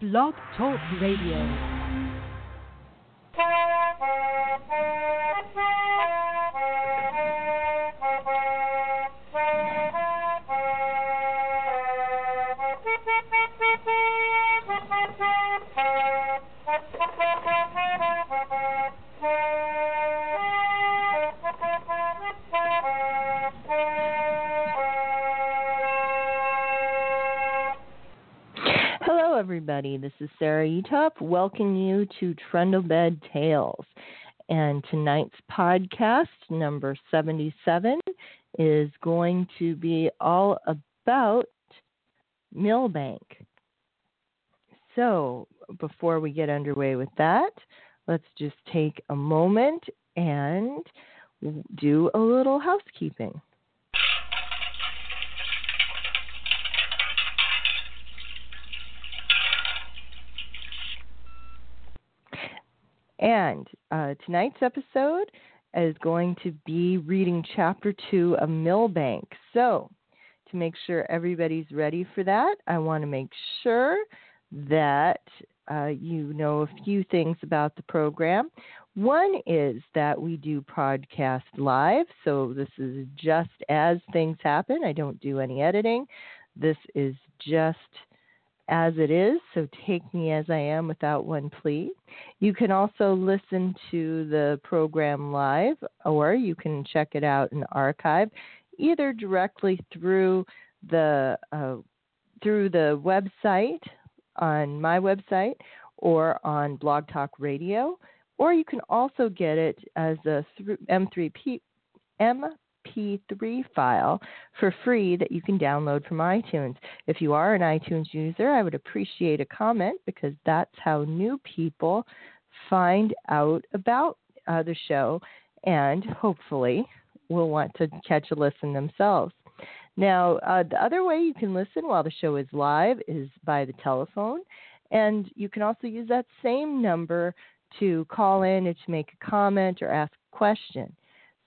Blog Talk Radio. Everybody. This is Sarah Uthoff welcoming you to Trundlebed Tales. And tonight's podcast, number 77, is going to be all about Millbank. So, before we get underway with that, let's just take a moment and do a little housekeeping. And uh, tonight's episode is going to be reading chapter two of Millbank. So, to make sure everybody's ready for that, I want to make sure that uh, you know a few things about the program. One is that we do podcast live, so this is just as things happen. I don't do any editing. This is just as it is, so take me as I am without one plea. You can also listen to the program live, or you can check it out in the archive, either directly through the uh, through the website on my website or on Blog Talk Radio, or you can also get it as a M3P MP3 file for free that you can download from iTunes. If you are an iTunes user, I would appreciate a comment because that's how new people find out about uh, the show and hopefully will want to catch a listen themselves. Now, uh, the other way you can listen while the show is live is by the telephone, and you can also use that same number to call in and to make a comment or ask a question.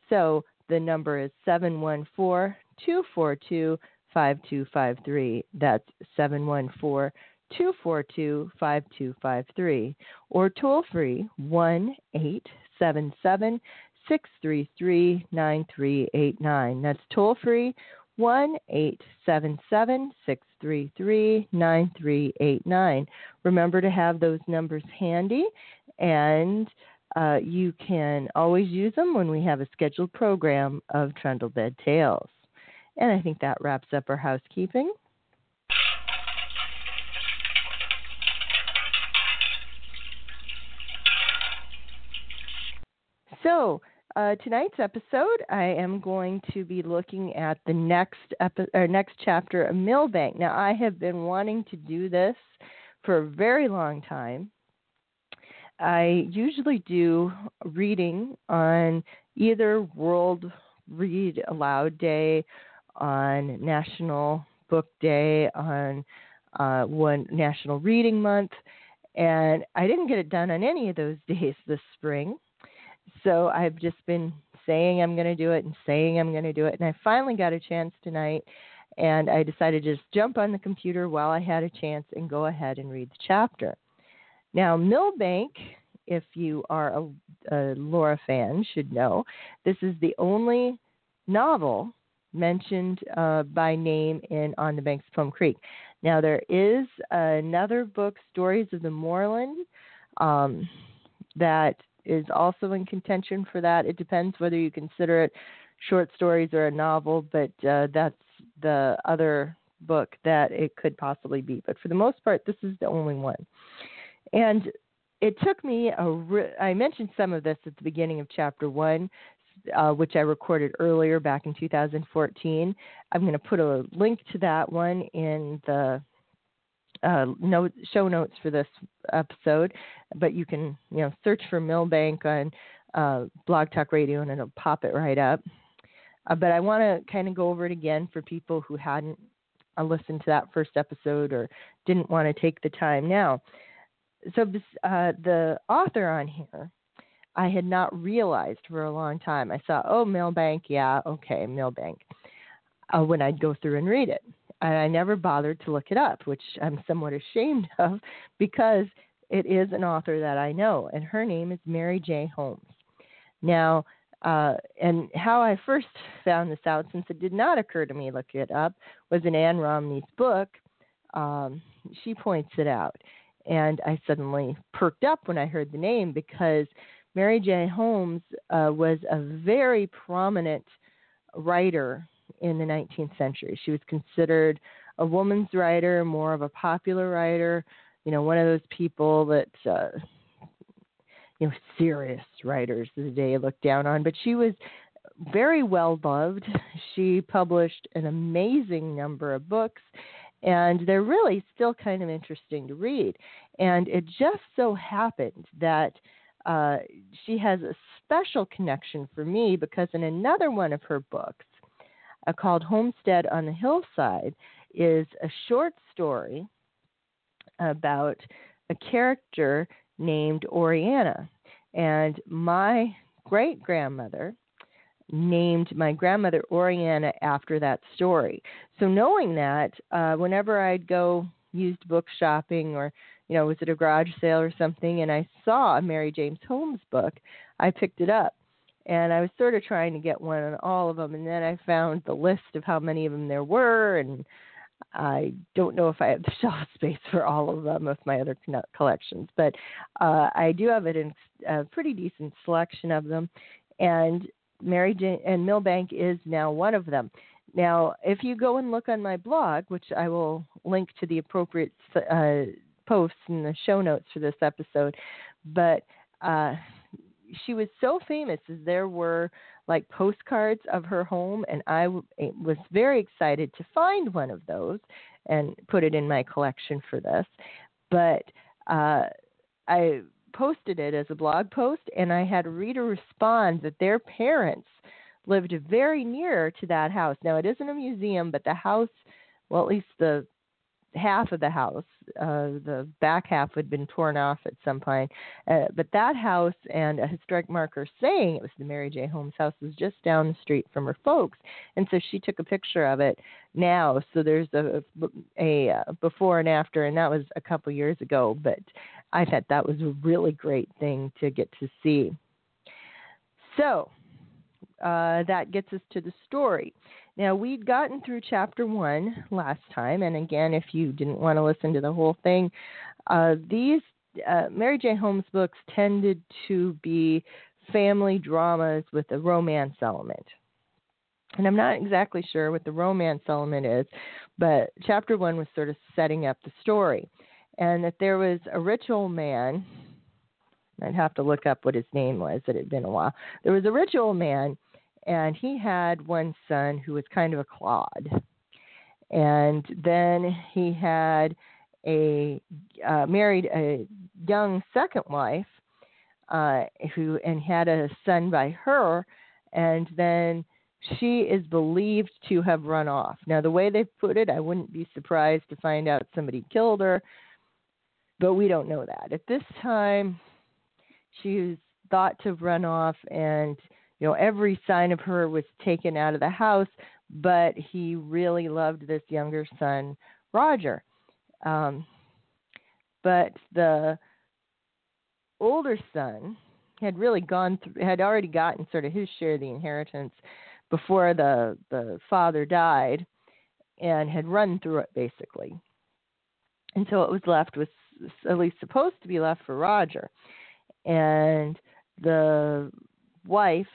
So the number is 714 242 5253. That's 714 242 5253. Or toll free 1 877 633 9389. That's toll free 1 877 633 9389. Remember to have those numbers handy and uh, you can always use them when we have a scheduled program of Trundlebed Tales. And I think that wraps up our housekeeping. So, uh, tonight's episode, I am going to be looking at the next epi- or next chapter of Millbank. Now, I have been wanting to do this for a very long time, I usually do reading on either World Read Aloud Day, on National Book Day, on uh, one National Reading Month, and I didn't get it done on any of those days this spring. So I've just been saying I'm going to do it and saying I'm going to do it, and I finally got a chance tonight. And I decided to just jump on the computer while I had a chance and go ahead and read the chapter. Now, Millbank, if you are a, a Laura fan, should know this is the only novel mentioned uh, by name in On the Banks of Plum Creek. Now, there is another book, Stories of the Moorland, um, that is also in contention for that. It depends whether you consider it short stories or a novel, but uh, that's the other book that it could possibly be. But for the most part, this is the only one. And it took me a. Re- I mentioned some of this at the beginning of chapter one, uh, which I recorded earlier back in 2014. I'm going to put a link to that one in the uh, note, show notes for this episode, but you can you know search for Millbank on uh, Blog Talk Radio and it'll pop it right up. Uh, but I want to kind of go over it again for people who hadn't uh, listened to that first episode or didn't want to take the time now so uh, the author on here, I had not realized for a long time. I saw, oh, Millbank, yeah, okay, Millbank, uh, when I'd go through and read it. I never bothered to look it up, which I'm somewhat ashamed of because it is an author that I know, and her name is Mary J. Holmes. Now, uh, and how I first found this out, since it did not occur to me to look it up, was in Ann Romines's book. Um, she points it out, and I suddenly perked up when I heard the name because Mary J. Holmes uh, was a very prominent writer in the 19th century. She was considered a woman's writer, more of a popular writer, you know, one of those people that uh, you know, serious writers of the day looked down on, but she was very well loved. She published an amazing number of books, and they're really still kind of interesting to read. And it just so happened that uh, she has a special connection for me because in another one of her books, uh, called Homestead on the Hillside, is a short story about a character named Oriana. And my great grandmother named my grandmother Oriana after that story. So knowing that, uh, whenever I'd go used book shopping or you know was at a garage sale or something, and I saw a Mary James Holmes book, I picked it up. And I was sort of trying to get one on all of them, and then I found the list of how many of them there were, and I don't know if I have the shelf space for all of them of my other collections, but uh, I do have in a pretty decent selection of them. And Mary Jane and Millbank is now one of them. Now, if you go and look on my blog, which I will link to the appropriate uh, posts in the show notes for this episode, but uh, she was so famous as there were like postcards of her home, and I was very excited to find one of those and put it in my collection for this. But uh, I posted it as a blog post, and I had a reader respond that their parents lived very near to that house. Now, it isn't a museum, but the house, well, at least the half of the house. Uh, the back half had been torn off at some point. Uh, but that house and a historic marker saying it was the Mary J. Holmes house was just down the street from her folks. And so she took a picture of it now. So there's a, a, a before and after, and that was a couple years ago. But I thought that was a really great thing to get to see. So uh, that gets us to the story. Now, we'd gotten through chapter one last time, and again, if you didn't want to listen to the whole thing, uh, these uh, Mary J. Holmes books tended to be family dramas with a romance element. And I'm not exactly sure what the romance element is, but chapter one was sort of setting up the story. And that there was a rich old man, I'd have to look up what his name was, it had been a while. There was a rich old man and he had one son who was kind of a clod. And then he had a uh, married a young second wife uh, who and had a son by her, and then she is believed to have run off. Now, the way they put it, I wouldn't be surprised to find out somebody killed her, but we don't know that. At this time, she was thought to have run off, and you know, every sign of her was taken out of the house, but he really loved this younger son, Roger. Um, but the older son had really gone through, had already gotten sort of his share of the inheritance before the the father died, and had run through it basically. And so it was left with, at least supposed to be left for Roger, and the wife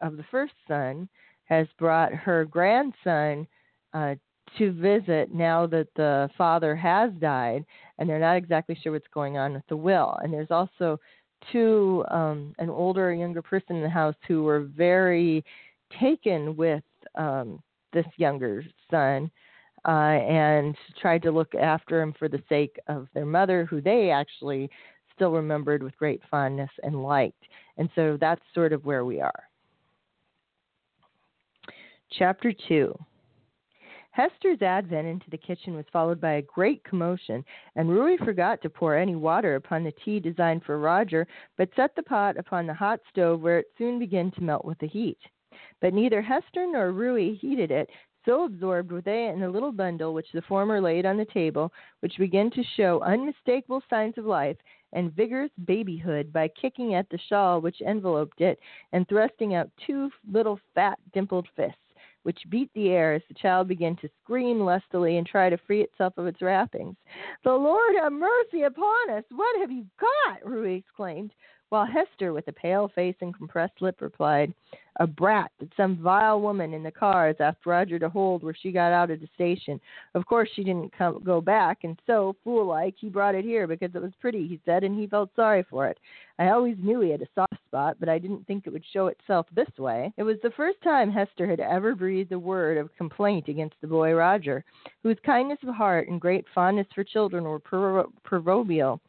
of the first son has brought her grandson uh, to visit now that the father has died, and they're not exactly sure what's going on with the will. And there's also two, um, an older, younger person in the house who were very taken with um, this younger son. Uh, and tried to look after him for the sake of their mother, who they actually still remembered with great fondness and liked. And so that's sort of where we are. Chapter 2 Hester's advent into the kitchen was followed by a great commotion, and Ruy forgot to pour any water upon the tea designed for Roger, but set the pot upon the hot stove where it soon began to melt with the heat. But neither Hester nor Ruy heeded it, So absorbed were they in the little bundle which the former laid on the table, which began to show unmistakable signs of life and vigorous babyhood by kicking at the shawl which enveloped it and thrusting out two little fat dimpled fists which beat the air as the child began to scream lustily and try to free itself of its wrappings. The Lord have mercy upon us! What have you got? Ruy exclaimed, while Hester, with a pale face and compressed lip, replied, A brat that some vile woman in the cars asked Roger to hold where she got out of the station. Of course, she didn't come, go back, and so, fool like, he brought it here because it was pretty, he said, and he felt sorry for it. I always knew he had a soft spot, but I didn't think it would show itself this way. It was the first time Hester had ever breathed a word of complaint against the boy Roger, whose kindness of heart and great fondness for children were proverbial.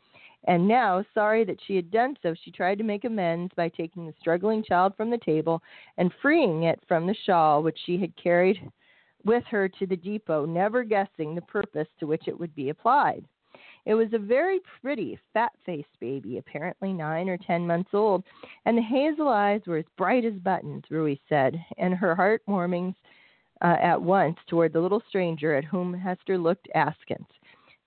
And now, sorry that she had done so, she tried to make amends by taking the struggling child from the table and freeing it from the shawl which she had carried with her to the depot, never guessing the purpose to which it would be applied. It was a very pretty, fat faced baby, apparently nine or ten months old, and the hazel eyes were as bright as buttons, Ruy said, and her heart warmings uh, at once toward the little stranger at whom Hester looked askance.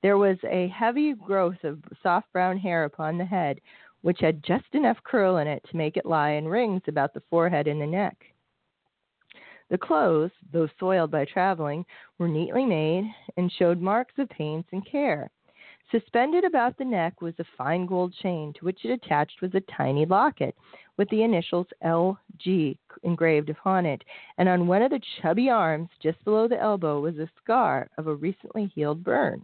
There was a heavy growth of soft brown hair upon the head, which had just enough curl in it to make it lie in rings about the forehead and the neck. The clothes, though soiled by traveling, were neatly made and showed marks of pains and care. Suspended about the neck was a fine gold chain to which it attached was a tiny locket with the initials L.G. engraved upon it, and on one of the chubby arms just below the elbow was a scar of a recently healed burn.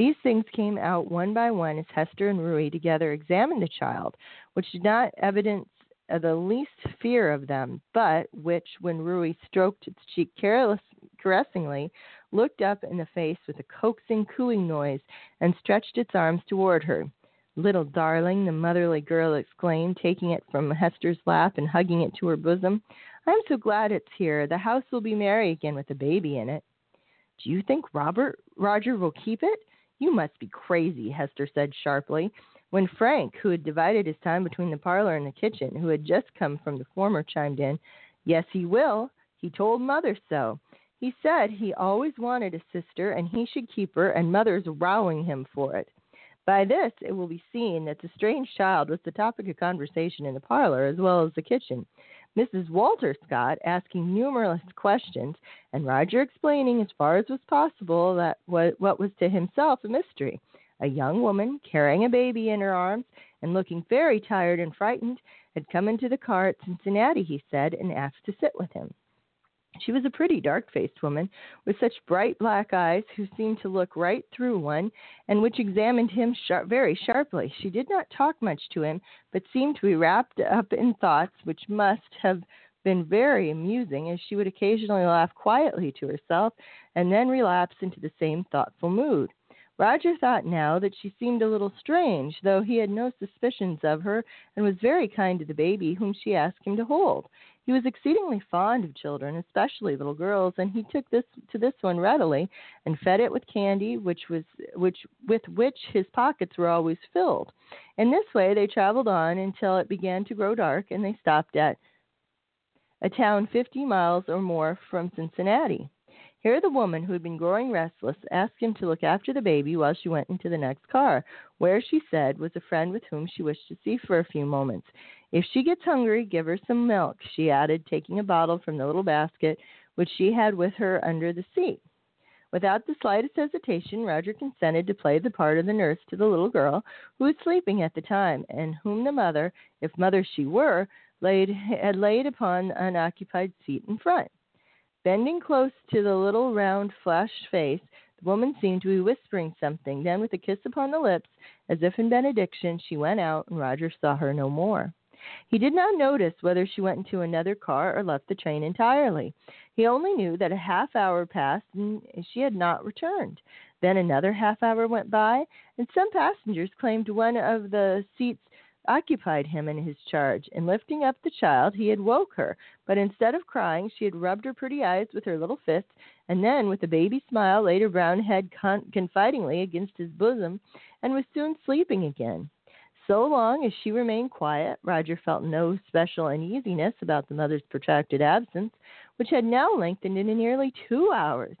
These things came out one by one as Hester and Ruy together examined the child, which did not evidence uh, the least fear of them, but which, when Ruy stroked its cheek careless, caressingly, looked up in the face with a coaxing, cooing noise, and stretched its arms toward her. Little darling, the motherly girl exclaimed, taking it from Hester's lap and hugging it to her bosom. I'm so glad it's here. The house will be merry again with a baby in it. Do you think Robert Roger will keep it? You must be crazy, Hester said sharply. When Frank, who had divided his time between the parlor and the kitchen, who had just come from the former, chimed in, Yes, he will. He told Mother so. He said he always wanted a sister and he should keep her, and Mother's rowing him for it. By this, it will be seen that the strange child was the topic of conversation in the parlor as well as the kitchen. Mrs. Walter Scott asking numerous questions, and Roger explaining as far as was possible that what, what was to himself a mystery. A young woman carrying a baby in her arms and looking very tired and frightened had come into the car at Cincinnati, he said, and asked to sit with him. She was a pretty dark faced woman, with such bright black eyes who seemed to look right through one, and which examined him sharp, very sharply. She did not talk much to him, but seemed to be wrapped up in thoughts which must have been very amusing, as she would occasionally laugh quietly to herself and then relapse into the same thoughtful mood. Roger thought now that she seemed a little strange, though he had no suspicions of her and was very kind to the baby whom she asked him to hold. He was exceedingly fond of children, especially little girls, and he took this to this one readily and fed it with candy, which was which with which his pockets were always filled. In this way they traveled on until it began to grow dark, and they stopped at a town fifty miles or more from Cincinnati. Here the woman, who had been growing restless, asked him to look after the baby while she went into the next car, where, she said, was a friend with whom she wished to see for a few moments. If she gets hungry, give her some milk, she added, taking a bottle from the little basket which she had with her under the seat. Without the slightest hesitation, Roger consented to play the part of the nurse to the little girl, who was sleeping at the time, and whom the mother, if mother she were, laid, had laid upon an unoccupied seat in front. Bending close to the little round flushed face, the woman seemed to be whispering something. Then, with a kiss upon the lips, as if in benediction, she went out, and Roger saw her no more. He did not notice whether she went into another car or left the train entirely. He only knew that a half hour passed and she had not returned. Then another half hour went by, and some passengers claimed one of the seats occupied him in his charge, and lifting up the child, he had woke her. But instead of crying, she had rubbed her pretty eyes with her little fists, and then, with a baby smile, laid her brown head con- confidingly against his bosom, and was soon sleeping again. So long as she remained quiet, Roger felt no special uneasiness about the mother's protracted absence, which had now lengthened into nearly two hours.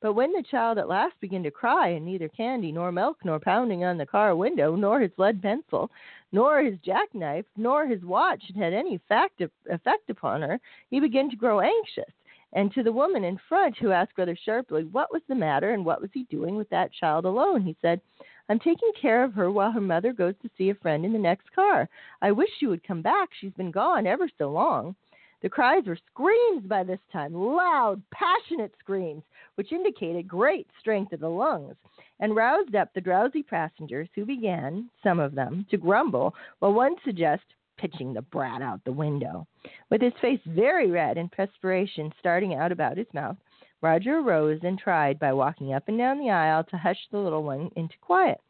But when the child at last began to cry, and neither candy, nor milk, nor pounding on the car window, nor his lead pencil, nor his jackknife, nor his watch had any fact, effect upon her, he began to grow anxious. And to the woman in front, who asked rather sharply what was the matter and what was he doing with that child alone, he said, I'm taking care of her while her mother goes to see a friend in the next car. I wish she would come back. She's been gone ever so long. The cries were screams by this time, loud, passionate screams, which indicated great strength of the lungs, and roused up the drowsy passengers, who began, some of them, to grumble, while one suggested pitching the brat out the window. With his face very red and perspiration starting out about his mouth, Roger arose and tried by walking up and down the aisle to hush the little one into quiet.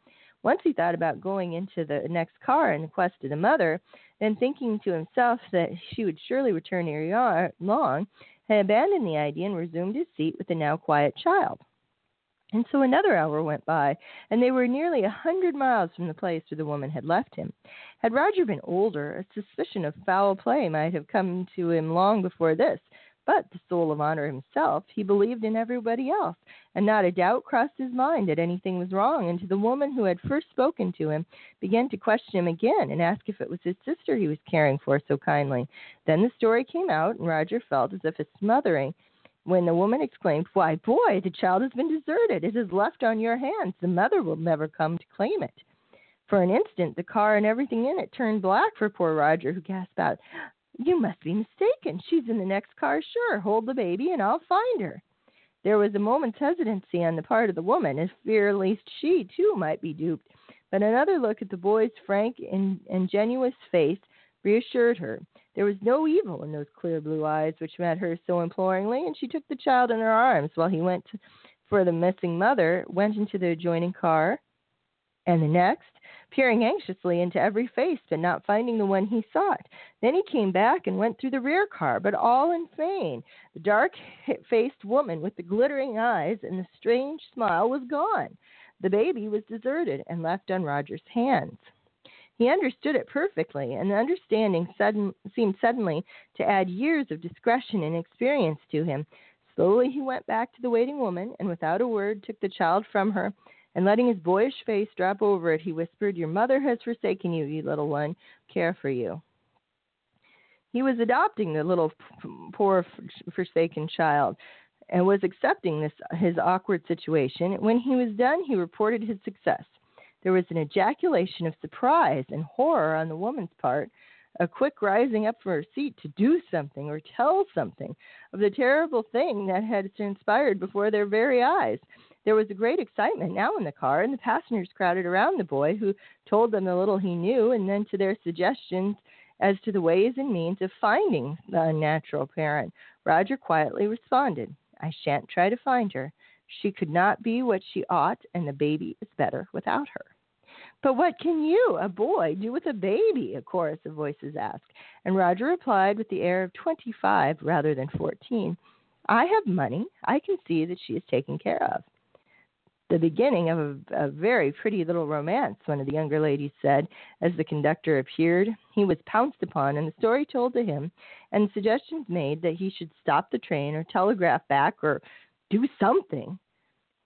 Once he thought about going into the next car in quest of the mother, then thinking to himself that she would surely return ere long, had abandoned the idea and resumed his seat with the now quiet child. And so another hour went by, and they were nearly a hundred miles from the place where the woman had left him. Had Roger been older, a suspicion of foul play might have come to him long before this, but the soul of honor himself, he believed in everybody else, and not a doubt crossed his mind that anything was wrong. And to the woman who had first spoken to him, began to question him again and ask if it was his sister he was caring for so kindly. Then the story came out, and Roger felt as if a smothering when the woman exclaimed, Why, boy, the child has been deserted. It is left on your hands. The mother will never come to claim it. For an instant, the car and everything in it turned black for poor Roger, who gasped out, you must be mistaken. She's in the next car, sure. Hold the baby and I'll find her. There was a moment's hesitancy on the part of the woman, as fear lest she, too, might be duped. But another look at the boy's frank and ingenuous face reassured her. There was no evil in those clear blue eyes which met her so imploringly, and she took the child in her arms while he went to, for the missing mother, went into the adjoining car, and the next, peering anxiously into every face, but not finding the one he sought. Then he came back and went through the rear car, but all in vain. The dark faced woman with the glittering eyes and the strange smile was gone. The baby was deserted and left on Roger's hands. He understood it perfectly, and the understanding sudden, seemed suddenly to add years of discretion and experience to him. Slowly he went back to the waiting woman, and without a word took the child from her and letting his boyish face drop over it, he whispered, Your mother has forsaken you, you little one. Care for you. He was adopting the little poor forsaken child and was accepting this his awkward situation. When he was done, he reported his success. There was an ejaculation of surprise and horror on the woman's part, a quick rising up from her seat to do something or tell something of the terrible thing that had transpired before their very eyes. There was a great excitement now in the car, and the passengers crowded around the boy, who told them the little he knew, and then to their suggestions as to the ways and means of finding the unnatural parent. Roger quietly responded, I shan't try to find her. She could not be what she ought, and the baby is better without her. But what can you, a boy, do with a baby? a chorus of voices asked. And Roger replied with the air of twenty five rather than fourteen I have money. I can see that she is taken care of the beginning of a, a, very pretty little romance, one of the younger ladies said as the conductor appeared. He was pounced upon and the story told to him, and suggestions made that he should stop the train or telegraph back or do something.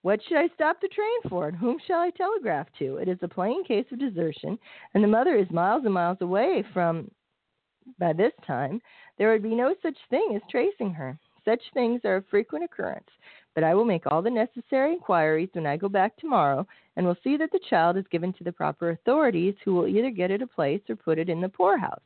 What should I stop the train for, and whom shall I telegraph to? It is a plain case of desertion, and the mother is miles and miles away from. By this time, there would be no such thing as tracing her. Such things are of frequent occurrence, but I will make all the necessary inquiries when I go back tomorrow, and will see that the child is given to the proper authorities, who will either get it a place or put it in the poorhouse.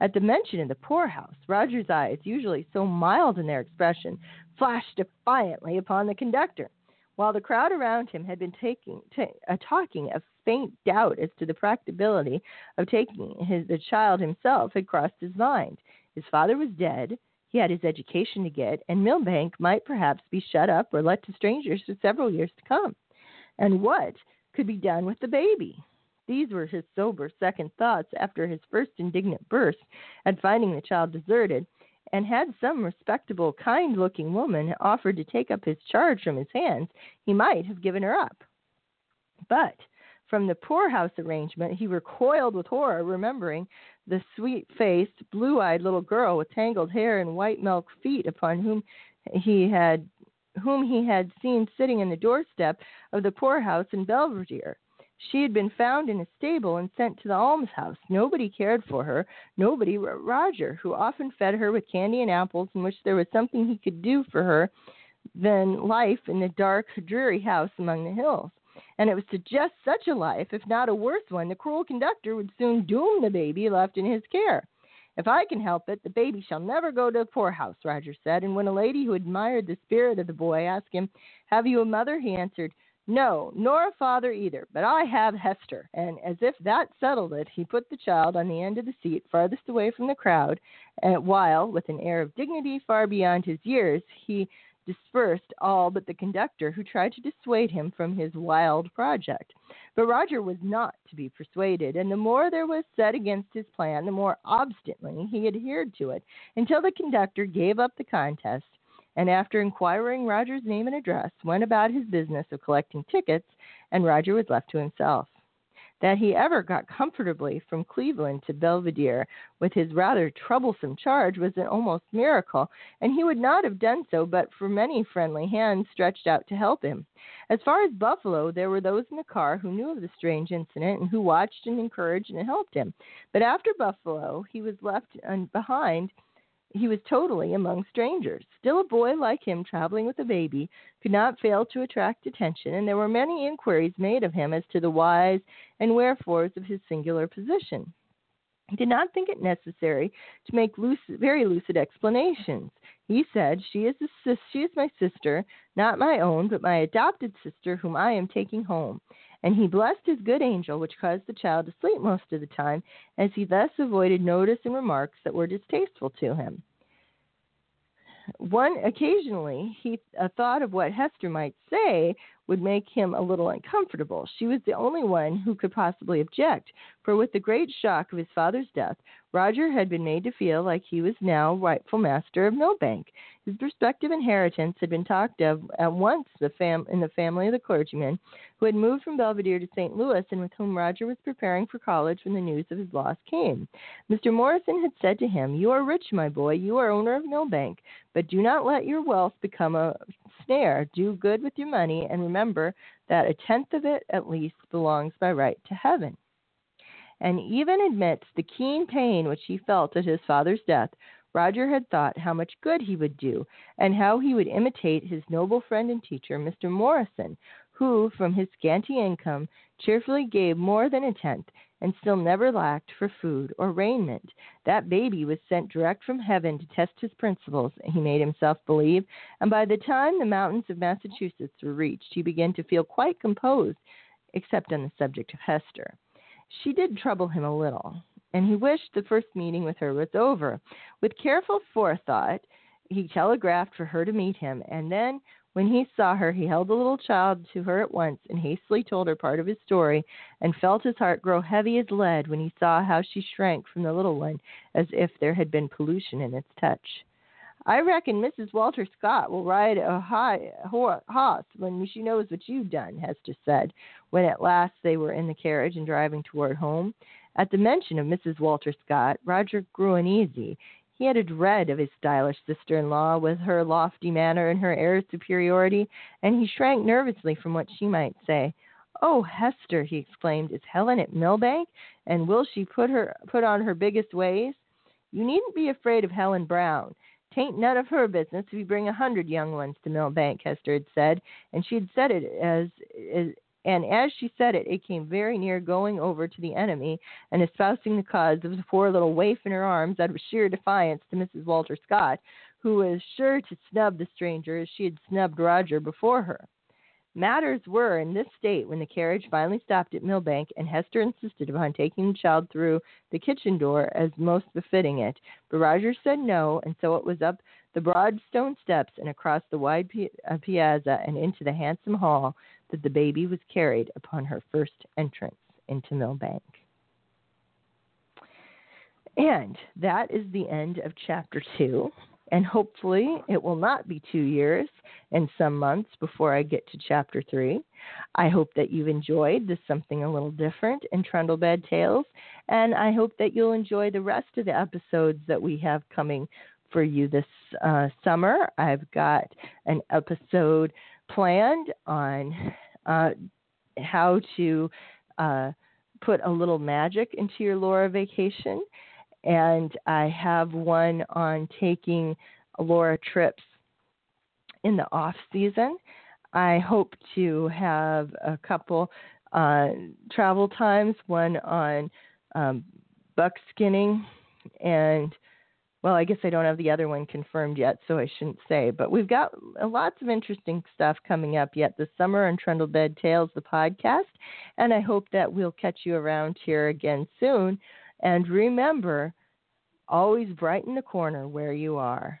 At the mention of the poorhouse, Roger's eyes, usually so mild in their expression, flashed defiantly upon the conductor, while the crowd around him had been taking, t- uh, talking a faint doubt as to the practicability of taking his, the child himself had crossed his mind. His father was dead, he had his education to get, and Millbank might perhaps be shut up or let to strangers for several years to come. And what could be done with the baby? These were his sober second thoughts after his first indignant burst at finding the child deserted, and had some respectable, kind looking woman offered to take up his charge from his hands, he might have given her up. But from the poorhouse arrangement, he recoiled with horror, remembering the sweet faced, blue eyed little girl with tangled hair and white milk feet upon whom he had whom he had seen sitting in the doorstep of the poorhouse in Belvedere. She had been found in a stable and sent to the almshouse. Nobody cared for her, nobody but Roger, who often fed her with candy and apples, in which there was something he could do for her than life in the dark, dreary house among the hills. And it was to just such a life, if not a worse one, the cruel conductor would soon doom the baby left in his care. If I can help it, the baby shall never go to the poorhouse, Roger said. And when a lady who admired the spirit of the boy asked him, Have you a mother? he answered, No, nor a father either, but I have Hester. And as if that settled it, he put the child on the end of the seat farthest away from the crowd, while, with an air of dignity far beyond his years, he dispersed all but the conductor, who tried to dissuade him from his wild project. But Roger was not to be persuaded, and the more there was said against his plan, the more obstinately he adhered to it, until the conductor gave up the contest, and after inquiring Roger's name and address, went about his business of collecting tickets, and Roger was left to himself that he ever got comfortably from Cleveland to Belvidere with his rather troublesome charge was an almost miracle, and he would not have done so but for many friendly hands stretched out to help him. As far as Buffalo, there were those in the car who knew of the strange incident and who watched and encouraged and helped him. But after Buffalo, he was left behind he was totally among strangers. Still, a boy like him traveling with a baby could not fail to attract attention, and there were many inquiries made of him as to the whys and wherefores of his singular position. He did not think it necessary to make lucid, very lucid explanations. He said, she is, a, she is my sister, not my own, but my adopted sister, whom I am taking home. And he blessed his good angel, which caused the child to sleep most of the time, as he thus avoided notice and remarks that were distasteful to him. One occasionally he a thought of what Hester might say would make him a little uncomfortable. She was the only one who could possibly object, for with the great shock of his father's death, Roger had been made to feel like he was now rightful master of Millbank. His prospective inheritance had been talked of at once the fam- in the family of the clergyman who had moved from Belvedere to St. Louis and with whom Roger was preparing for college when the news of his loss came. Mr. Morrison had said to him, You are rich, my boy, you are owner of Millbank, but do not let your wealth become a snare. Do good with your money and remember that a tenth of it at least belongs by right to heaven and even amidst the keen pain which he felt at his father's death, Roger had thought how much good he would do, and how he would imitate his noble friend and teacher, Mr. Morrison, who, from his scanty income, cheerfully gave more than a tenth, and still never lacked for food or raiment. That baby was sent direct from heaven to test his principles, he made himself believe, and by the time the mountains of Massachusetts were reached, he began to feel quite composed, except on the subject of Hester. She did trouble him a little, and he wished the first meeting with her was over. With careful forethought, he telegraphed for her to meet him, and then when he saw her, he held the little child to her at once and hastily told her part of his story, and felt his heart grow heavy as lead when he saw how she shrank from the little one as if there had been pollution in its touch. I reckon Mrs. Walter Scott will ride a high horse when she knows what you've done, Hester said, when at last they were in the carriage and driving toward home. At the mention of Mrs. Walter Scott, Roger grew uneasy. He had a dread of his stylish sister in law, with her lofty manner and her air of superiority, and he shrank nervously from what she might say. Oh, Hester, he exclaimed, is Helen at Millbank? And will she put her put on her biggest ways? You needn't be afraid of Helen Brown. Tain't none of her business if you bring a hundred young ones to Millbank, Hester had said, and she had said it as, as and as she said it, it came very near going over to the enemy and espousing the cause of the poor little waif in her arms out of sheer defiance to Mrs. Walter Scott, who was sure to snub the stranger as she had snubbed Roger before her. Matters were in this state when the carriage finally stopped at Millbank, and Hester insisted upon taking the child through the kitchen door as most befitting it. But Roger said no, and so it was up the broad stone steps and across the wide uh, piazza and into the handsome hall that the baby was carried upon her first entrance into Millbank. And that is the end of chapter two. And hopefully it will not be two years and some months before I get to chapter three. I hope that you've enjoyed this something a little different in Trundlebed Tales, and I hope that you'll enjoy the rest of the episodes that we have coming for you this uh, summer. I've got an episode planned on uh, how to uh, put a little magic into your Laura vacation, and I have one on taking Laura trips in the off season. I hope to have a couple uh, travel times, one on um, buckskinning and well, I guess I don't have the other one confirmed yet, so I shouldn't say. But we've got lots of interesting stuff coming up yet this summer on Trundlebed Tales, the podcast. And I hope that we'll catch you around here again soon. And remember, always brighten the corner where you are.